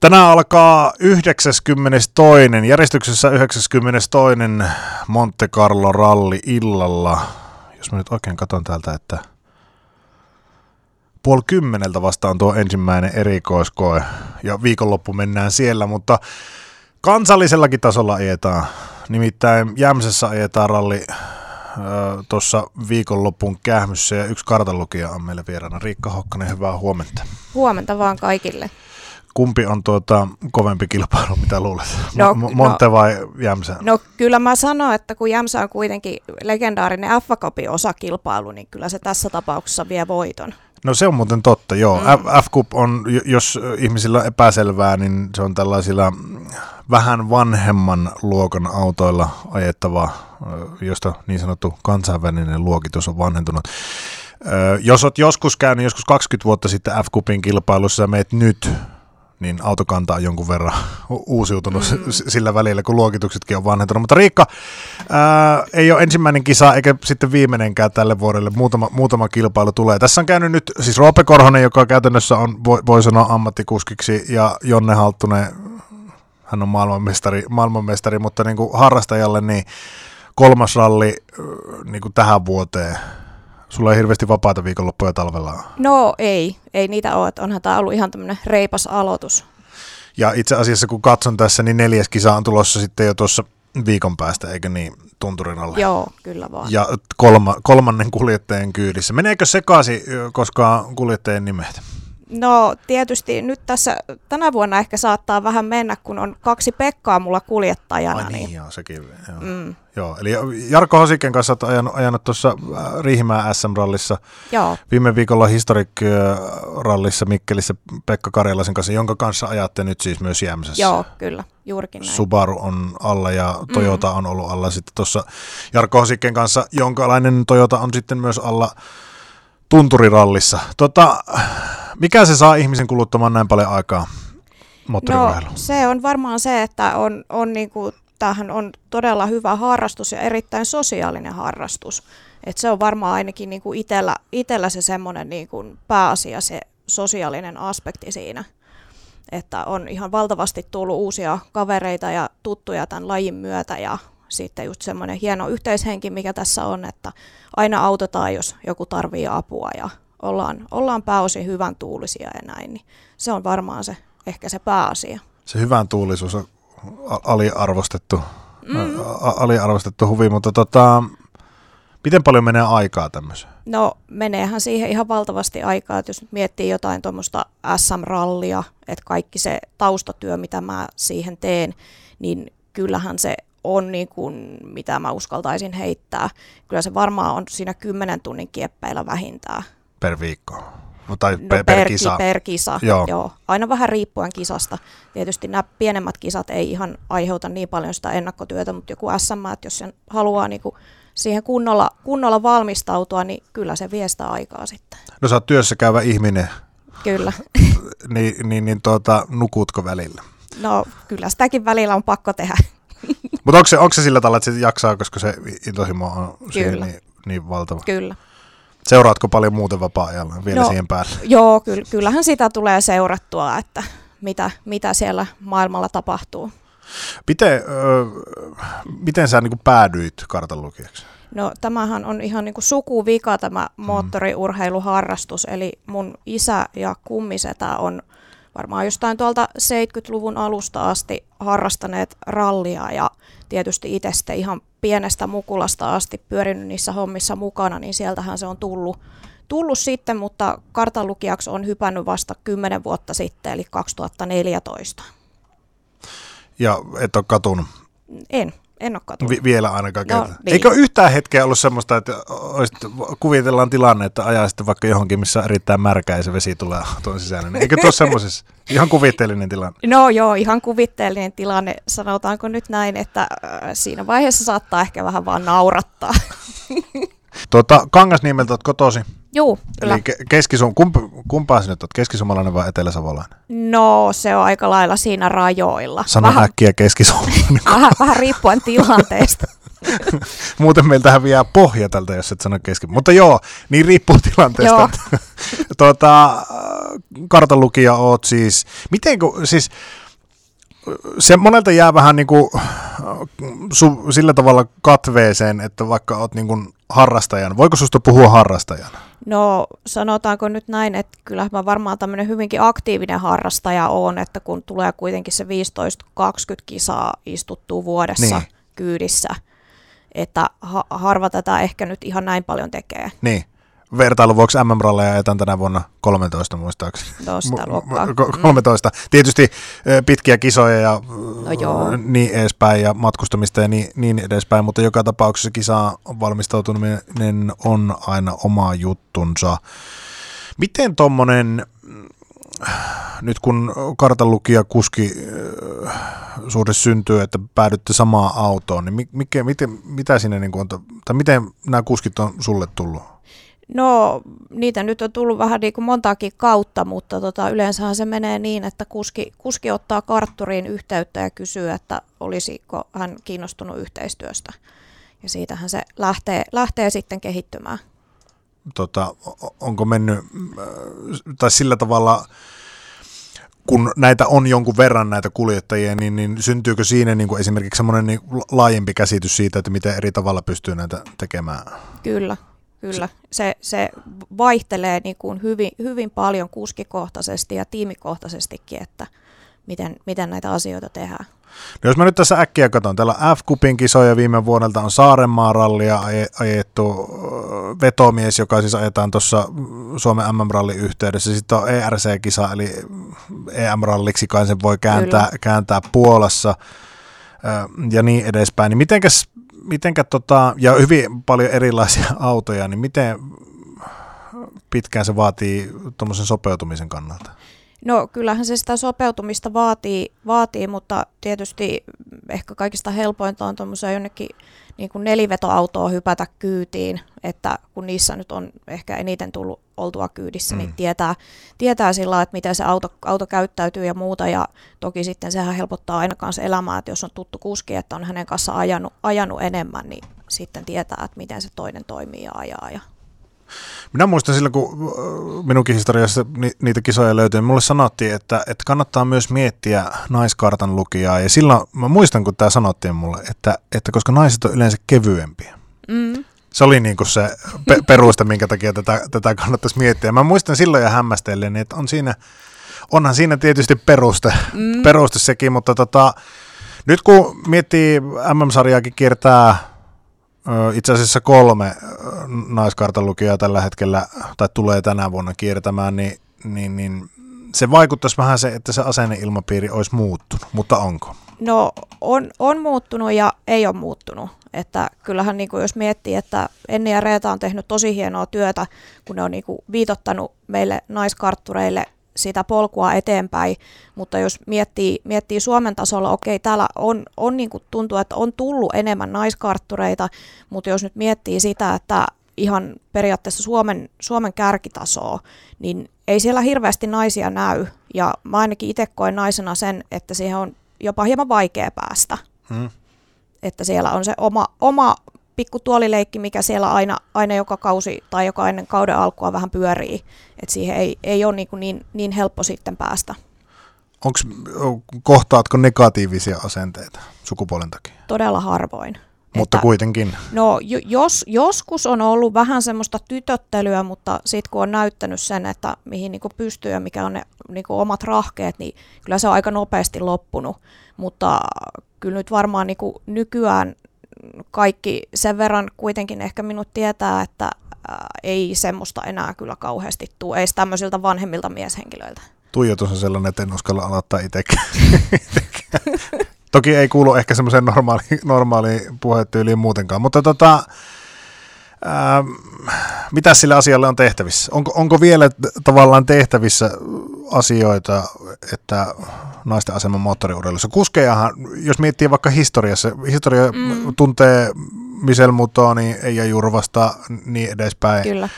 Tänään alkaa 92. järjestyksessä 92. Monte Carlo ralli illalla. Jos mä nyt oikein katson täältä, että puoli kymmeneltä vastaan tuo ensimmäinen erikoiskoe ja viikonloppu mennään siellä, mutta kansallisellakin tasolla ajetaan. Nimittäin Jämsessä ajetaan ralli tuossa viikonlopun kähmyssä ja yksi kartanlukija on meillä vieraana. Riikka Hokkanen, hyvää huomenta. Huomenta vaan kaikille. Kumpi on tuota kovempi kilpailu, mitä luulet? No, Monte no, vai Jämsä? No kyllä mä sanon, että kun Jämsä on kuitenkin legendaarinen f osakilpailu, niin kyllä se tässä tapauksessa vie voiton. No se on muuten totta, joo. Mm. F-Cup on, jos ihmisillä on epäselvää, niin se on tällaisilla vähän vanhemman luokan autoilla ajettava, josta niin sanottu kansainvälinen luokitus on vanhentunut. Jos olet joskus käynyt joskus 20 vuotta sitten F-Cupin kilpailussa ja meet nyt niin autokanta on jonkun verran uusiutunut mm. sillä välillä, kun luokituksetkin on vanhentunut. Mutta Riikka, ää, ei ole ensimmäinen kisa eikä sitten viimeinenkään tälle vuodelle. Muutama, muutama kilpailu tulee. Tässä on käynyt nyt siis Roope Korhonen, joka käytännössä on, voi, voi sanoa ammattikuskiksi, ja Jonne Halttunen, hän on maailmanmestari, maailmanmestari mutta niin kuin harrastajalle niin kolmas ralli niin kuin tähän vuoteen Sulla ei hirveästi vapaata viikonloppuja talvella No ei, ei niitä ole. Onhan tämä ollut ihan tämmöinen reipas aloitus. Ja itse asiassa kun katson tässä, niin neljäs kisa on tulossa sitten jo tuossa viikon päästä, eikö niin, tunturin alle? Joo, kyllä vaan. Ja kolma, kolmannen kuljettajan kyydissä. Meneekö sekaisin koskaan kuljettajien nimet? No tietysti nyt tässä tänä vuonna ehkä saattaa vähän mennä, kun on kaksi Pekkaa mulla kuljettajana. Ai niin, niin. joo, sekin. Joo. Mm. joo. eli Jarkko Hosiken kanssa olet ajanut, ajanut tuossa äh, Riihimäen SM-rallissa. Joo. Viime viikolla Historic-rallissa Mikkelissä Pekka Karjalaisen kanssa, jonka kanssa ajatte nyt siis myös Jämsässä. Joo, kyllä, juurikin näin. Subaru on alla ja Toyota mm. on ollut alla sitten tuossa Jarkko Hosiken kanssa, jonkalainen Toyota on sitten myös alla tunturirallissa. Tota, mikä se saa ihmisen kuluttamaan näin paljon aikaa No se on varmaan se, että on, on niinku, tämähän on todella hyvä harrastus ja erittäin sosiaalinen harrastus. Et se on varmaan ainakin niinku itellä, itellä se semmoinen niinku pääasia, se sosiaalinen aspekti siinä. Että on ihan valtavasti tullut uusia kavereita ja tuttuja tämän lajin myötä ja sitten just semmoinen hieno yhteishenki, mikä tässä on, että aina autetaan, jos joku tarvii apua ja ollaan, ollaan pääosin hyvän tuulisia ja näin, niin se on varmaan se, ehkä se pääasia. Se hyvän tuulisuus on aliarvostettu, mm. aliarvostettu huvi, mutta tota, miten paljon menee aikaa tämmöiseen? No meneehän siihen ihan valtavasti aikaa, että jos nyt miettii jotain tuommoista SM-rallia, että kaikki se taustatyö, mitä mä siihen teen, niin kyllähän se on niin kuin, mitä mä uskaltaisin heittää. Kyllä se varmaan on siinä 10 tunnin kieppeillä vähintään. Per viikko? Tai no per, per, kisa? Per kisa, joo. joo. Aina vähän riippuen kisasta. Tietysti nämä pienemmät kisat ei ihan aiheuta niin paljon sitä ennakkotyötä, mutta joku SM, että jos sen haluaa niin kuin siihen kunnolla, kunnolla valmistautua, niin kyllä se vie sitä aikaa sitten. No sä oot työssä käyvä ihminen. Kyllä. niin, niin, niin tuota, nukutko välillä? No kyllä sitäkin välillä on pakko tehdä. Mutta onko se, onko se sillä tavalla, että se jaksaa, koska se intohimo on siihen niin, niin valtava? Kyllä. Seuraatko paljon muuten vapaa-ajalla vielä no, siihen päälle? Joo, ky- kyllähän sitä tulee seurattua, että mitä, mitä siellä maailmalla tapahtuu. Miten, öö, miten sä niin päädyit kartanlukijaksi? No tämähän on ihan niin kuin sukuvika tämä mm. moottoriurheiluharrastus, eli mun isä ja kummisetä on varmaan jostain tuolta 70-luvun alusta asti harrastaneet rallia ja tietysti itse sitten ihan pienestä mukulasta asti pyörinyt niissä hommissa mukana, niin sieltähän se on tullut, tullut sitten, mutta kartanlukijaksi on hypännyt vasta 10 vuotta sitten, eli 2014. Ja et ole katunut? En. En ole katunut. Vi- vielä ainakaan no, niin. Eikö yhtään hetkeä ollut semmoista, että olisit, kuvitellaan tilanne, että ajaisitte vaikka johonkin, missä erittäin märkä ja se vesi tulee tuon sisällä. Niin eikö tuo semmoisessa ihan kuvitteellinen tilanne? No joo, ihan kuvitteellinen tilanne. Sanotaanko nyt näin, että äh, siinä vaiheessa saattaa ehkä vähän vaan naurattaa. Tuota, Kangasniemeltä olet kotosi. Juu, kyllä. Eli keskisum, kump, kumpaa sinä olet, keskisumalainen vai eteläsavolainen? No, se on aika lailla siinä rajoilla. Sano vähän, äkkiä keskisumalainen. vähän, vähän riippuen tilanteesta. Muuten meiltä häviää pohja tältä, jos et sano kesken. Mutta joo, niin riippuu tilanteesta. Joo. tuota, kartanlukija oot siis. Miten siis se monelta jää vähän niin kuin, su, sillä tavalla katveeseen, että vaikka oot niin kuin harrastajan. Voiko susta puhua harrastajana? No sanotaanko nyt näin, että kyllä mä varmaan tämmöinen hyvinkin aktiivinen harrastaja on, että kun tulee kuitenkin se 15-20 kisaa istuttuu vuodessa niin. kyydissä, että ha- harva tätä ehkä nyt ihan näin paljon tekee. Niin vertailuvuoksi MM-ralleja ajetaan tänä vuonna 13 muistaakseni. Tosta luokkaa. 13. Mm. Tietysti pitkiä kisoja ja no joo. niin edespäin ja matkustamista ja niin, niin edespäin, mutta joka tapauksessa kisaan valmistautuminen on aina oma juttunsa. Miten tuommoinen, nyt kun kartanlukija kuski suhde syntyy, että päädytte samaan autoon, niin mikä, miten, mitä sinne niin on, tai miten nämä kuskit on sulle tullut? No, niitä nyt on tullut vähän niin kuin montaakin kautta, mutta tota, yleensähän se menee niin, että kuski, kuski ottaa kartturiin yhteyttä ja kysyy, että olisiko hän kiinnostunut yhteistyöstä. Ja siitähän se lähtee, lähtee sitten kehittymään. Tota, onko mennyt, tai sillä tavalla, kun näitä on jonkun verran näitä kuljettajia, niin, niin syntyykö siinä niin kuin esimerkiksi semmoinen niin laajempi käsitys siitä, että miten eri tavalla pystyy näitä tekemään? Kyllä, Kyllä, se, se vaihtelee niin kuin hyvin, hyvin paljon kuskikohtaisesti ja tiimikohtaisestikin, että miten, miten näitä asioita tehdään. No jos mä nyt tässä äkkiä katson, täällä F-Kupin kisoja viime vuodelta on Saarenmaan rallia ajettu vetomies, joka siis ajetaan tuossa Suomen MM-rallin yhteydessä. Sitten on ERC-kisa, eli EM-ralliksi kai sen voi kääntää, kääntää Puolassa ja niin edespäin. Niin mitenkäs mitenkä tota, ja hyvin paljon erilaisia autoja, niin miten pitkään se vaatii tuommoisen sopeutumisen kannalta? No kyllähän se sitä sopeutumista vaatii, vaatii mutta tietysti ehkä kaikista helpointa on tuommoiseen jonnekin niin kuin nelivetoautoa hypätä kyytiin, että kun niissä nyt on ehkä eniten tullut oltua kyydissä, niin mm. niin tietää, tietää sillä että miten se auto, auto käyttäytyy ja muuta, ja toki sitten sehän helpottaa aina kanssa elämää, että jos on tuttu kuski, että on hänen kanssa ajanut, ajanut enemmän, niin sitten tietää, että miten se toinen toimii ja ajaa ja minä muistan silloin, kun äh, minunkin historiassa niitä kisoja löytyi, mulle sanottiin, että, että kannattaa myös miettiä naiskartan lukijaa. Ja silloin mä muistan, kun tämä sanottiin mulle, että, että koska naiset on yleensä kevyempiä. Mm. Se oli niin kuin se pe- peruste, minkä takia tätä, tätä kannattaisi miettiä. Mä muistan silloin ja hämmästellen, että on siinä, onhan siinä tietysti peruste, mm. peruste sekin, mutta tota, nyt kun miettii MM-sarjaakin kiertää itse asiassa kolme naiskartanlukijaa tällä hetkellä, tai tulee tänä vuonna kiertämään, niin, niin, niin se vaikuttaisi vähän se, että se asenneilmapiiri olisi muuttunut, mutta onko? No on, on muuttunut ja ei ole muuttunut. Että kyllähän niin kuin jos miettii, että Enni ja Reeta on tehnyt tosi hienoa työtä, kun ne on niin kuin viitottanut meille naiskarttureille sitä polkua eteenpäin, mutta jos miettii, miettii Suomen tasolla, okei, täällä on, on niin kuin tuntuu, että on tullut enemmän naiskarttureita, mutta jos nyt miettii sitä, että ihan periaatteessa Suomen, Suomen kärkitasoa, niin ei siellä hirveästi naisia näy, ja mä ainakin itse koen naisena sen, että siihen on jopa hieman vaikea päästä. Hmm. Että siellä on se oma, oma pikku tuolileikki, mikä siellä aina, aina joka kausi tai joka ennen kauden alkua vähän pyörii. Että siihen ei, ei ole niin, niin, niin helppo sitten päästä. Onks, kohtaatko negatiivisia asenteita sukupuolen takia? Todella harvoin. Mutta että, kuitenkin. No jos, joskus on ollut vähän semmoista tytöttelyä, mutta sitten kun on näyttänyt sen, että mihin niinku pystyy ja mikä on ne niinku omat rahkeet, niin kyllä se on aika nopeasti loppunut. Mutta kyllä nyt varmaan niinku nykyään kaikki sen verran kuitenkin ehkä minut tietää, että ää, ei semmoista enää kyllä kauheasti tule, ei tämmöisiltä vanhemmilta mieshenkilöiltä. Tuijotus on sellainen, että en uskalla aloittaa itsekään. Toki ei kuulu ehkä semmoiseen normaali, normaaliin puhetyyliin muutenkaan, mutta tota, ää, mitä sille asialle on tehtävissä? Onko, onko vielä tavallaan tehtävissä asioita, että naisten aseman moottoriurheilussa. Kuskejahan, jos miettii vaikka historiassa, historia mm. tuntee Michel Mutoni, Eija Jurvasta, niin edespäin. Kyllä.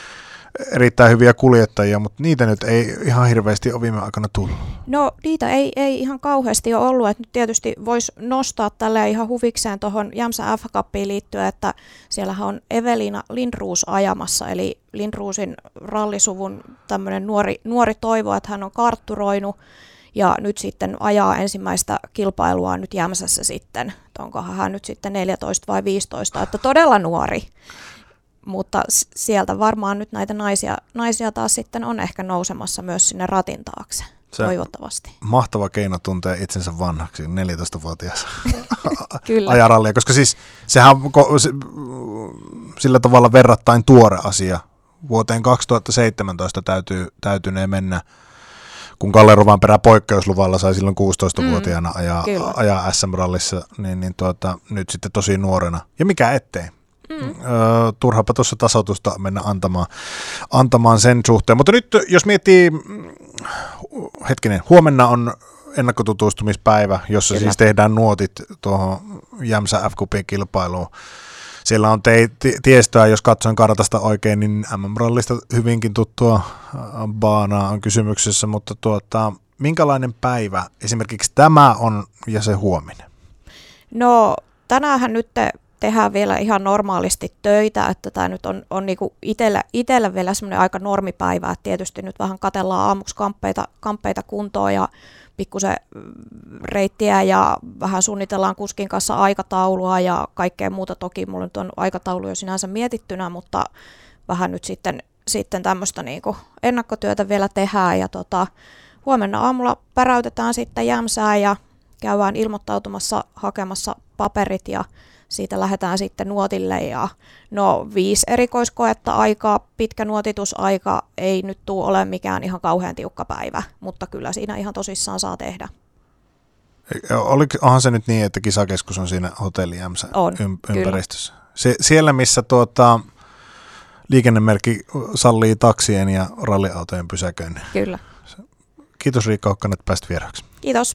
Erittäin hyviä kuljettajia, mutta niitä nyt ei ihan hirveästi ole viime aikana tullut. No niitä ei, ei ihan kauheasti ole ollut, että nyt tietysti voisi nostaa tälle ihan huvikseen tuohon Jämsä f liittyen, että siellähän on Evelina Lindruus ajamassa, eli Lindruusin rallisuvun tämmöinen nuori, nuori toivo, että hän on kartturoinut ja nyt sitten ajaa ensimmäistä kilpailua nyt Jämsässä sitten, onkohan hän nyt sitten 14 vai 15, että todella nuori mutta sieltä varmaan nyt näitä naisia, naisia taas sitten on ehkä nousemassa myös sinne ratin taakse. Se toivottavasti. Mahtava keino tuntea itsensä vanhaksi, 14-vuotias ajarallia, koska siis sehän on sillä tavalla verrattain tuore asia. Vuoteen 2017 täytyy, täytyneen mennä, kun Kalle perä poikkeusluvalla sai silloin 16-vuotiaana mm, ajaa, ajaa SM-rallissa, niin, niin tuota, nyt sitten tosi nuorena. Ja mikä ettei, Mm. turhapa tuossa tasoitusta mennä antamaan, antamaan sen suhteen. Mutta nyt jos miettii, mm, hetkinen, huomenna on ennakkotutustumispäivä, jossa Kyllä. siis tehdään nuotit tuohon Jämsä f kilpailuun. Siellä on te- tiestöä, jos katsoin kartasta oikein, niin MM-rallista hyvinkin tuttua baanaa on kysymyksessä, mutta tuota, minkälainen päivä esimerkiksi tämä on ja se huominen? No tänäänhän nyt tehdään vielä ihan normaalisti töitä, että tämä nyt on, on niinku itellä, itellä vielä semmoinen aika normipäivä, että tietysti nyt vähän katellaan aamuksi kamppeita, kamppeita kuntoon ja pikkusen reittiä ja vähän suunnitellaan kuskin kanssa aikataulua ja kaikkea muuta. Toki mulla nyt on aikataulu jo sinänsä mietittynä, mutta vähän nyt sitten, sitten tämmöistä niinku ennakkotyötä vielä tehdään ja tota, huomenna aamulla päräytetään sitten jämsää ja käydään ilmoittautumassa hakemassa paperit ja siitä lähdetään sitten nuotille ja no viisi erikoiskoetta aikaa, pitkä nuotitusaika ei nyt tule ole mikään ihan kauhean tiukka päivä, mutta kyllä siinä ihan tosissaan saa tehdä. Oliko, onhan se nyt niin, että kisakeskus on siinä hotelli on, ym- ympäristössä? Se, siellä, missä tuota, liikennemerkki sallii taksien ja ralliautojen pysäköinnin. Kyllä. Kiitos Riikka Okkanen, että pääsit vieraksi. Kiitos.